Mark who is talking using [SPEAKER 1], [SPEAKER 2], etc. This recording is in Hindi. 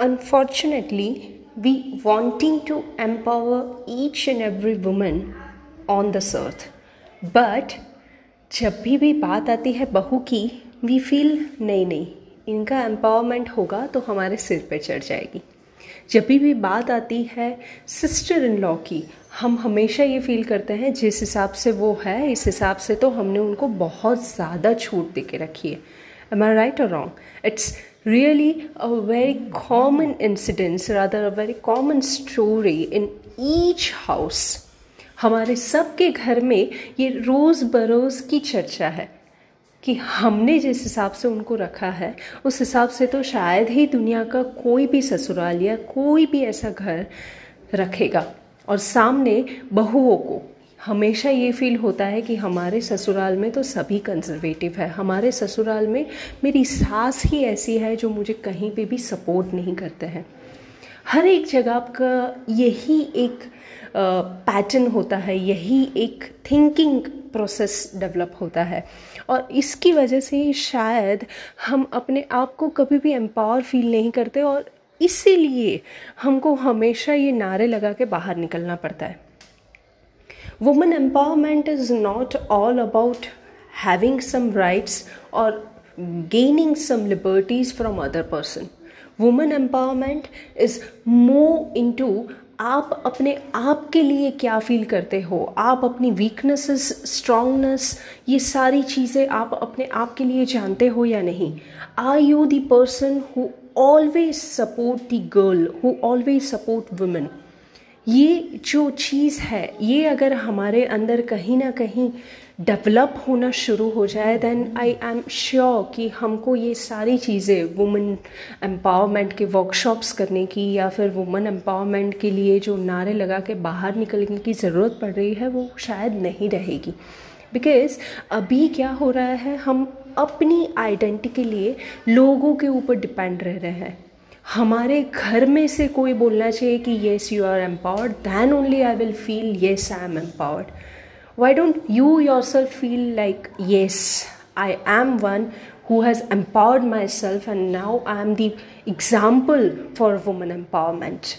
[SPEAKER 1] unfortunately, we wanting to empower each and every woman on this earth. But जब भी भी बात आती है बहू की वी फील नहीं नहीं इनका एम्पावरमेंट होगा तो हमारे सिर पे चढ़ जाएगी। जब भी भी बात आती है सिस्टर इन लॉ की हम हमेशा ये फील करते हैं जिस हिसाब से वो है इस हिसाब से तो हमने उनको बहुत ज़्यादा छूट दे के रखी है। एम आई राइट और wrong it's really a very common incidence rather a very common story in each house. हमारे सबके घर में ये रोज़ बरोज़ की चर्चा है कि हमने जिस हिसाब से उनको रखा है, उस हिसाब से तो शायद ही दुनिया का कोई भी ससुराल या कोई भी ऐसा घर रखेगा। और सामने बहुओं को हमेशा ये फील होता है कि हमारे ससुराल में तो सभी कंजर्वेटिव है। हमारे ससुराल में मेरी सास ही ऐसी है जो मुझे कहीं पे भी सपोर्ट नहीं करते हैं। हर एक जगह का यही एक पैटर्न होता है, यही एक थिंकिंग प्रोसेस डेवलप होता है। और इसकी वजह से शायद हम अपने आप को कभी भी एम्पावर फील नहीं करते और इसीलिए हमको हमेशा ये नारे लगा के बाहर निकलना पड़ता है। Women empowerment is not all about having some rights और gaining some liberties from other person women empowerment is more into आप अपने आप के लिए क्या फील करते हो? आप अपनी वीकनेसेस स्ट्रांगनेस ये सारी चीज़ें आप अपने आप के लिए जानते हो या नहीं? Are you the person who always support the girl who always support women ये जो चीज़ है, ये अगर हमारे अंदर कहीं ना कहीं डेवलप होना शुरू हो जाए देन आई एम श्योर कि हमको ये सारी चीज़ें वुमेन एम्पावरमेंट के वर्कशॉप्स करने की या फिर वुमेन एम्पावरमेंट के लिए जो नारे लगा के बाहर निकलने की ज़रूरत पड़ रही है, वो शायद नहीं रहेगी। बिकॉज़ अभी क्या हो रहा है, हम अपनी आइडेंटिटी के लिए लोगों के ऊपर डिपेंड रह रहे हैं। हमारे घर में से कोई बोलना चाहिए कि yes you are empowered then only I will feel yes I am empowered why don't you yourself feel like yes I am one who empowered myself and now I am the example for women empowerment.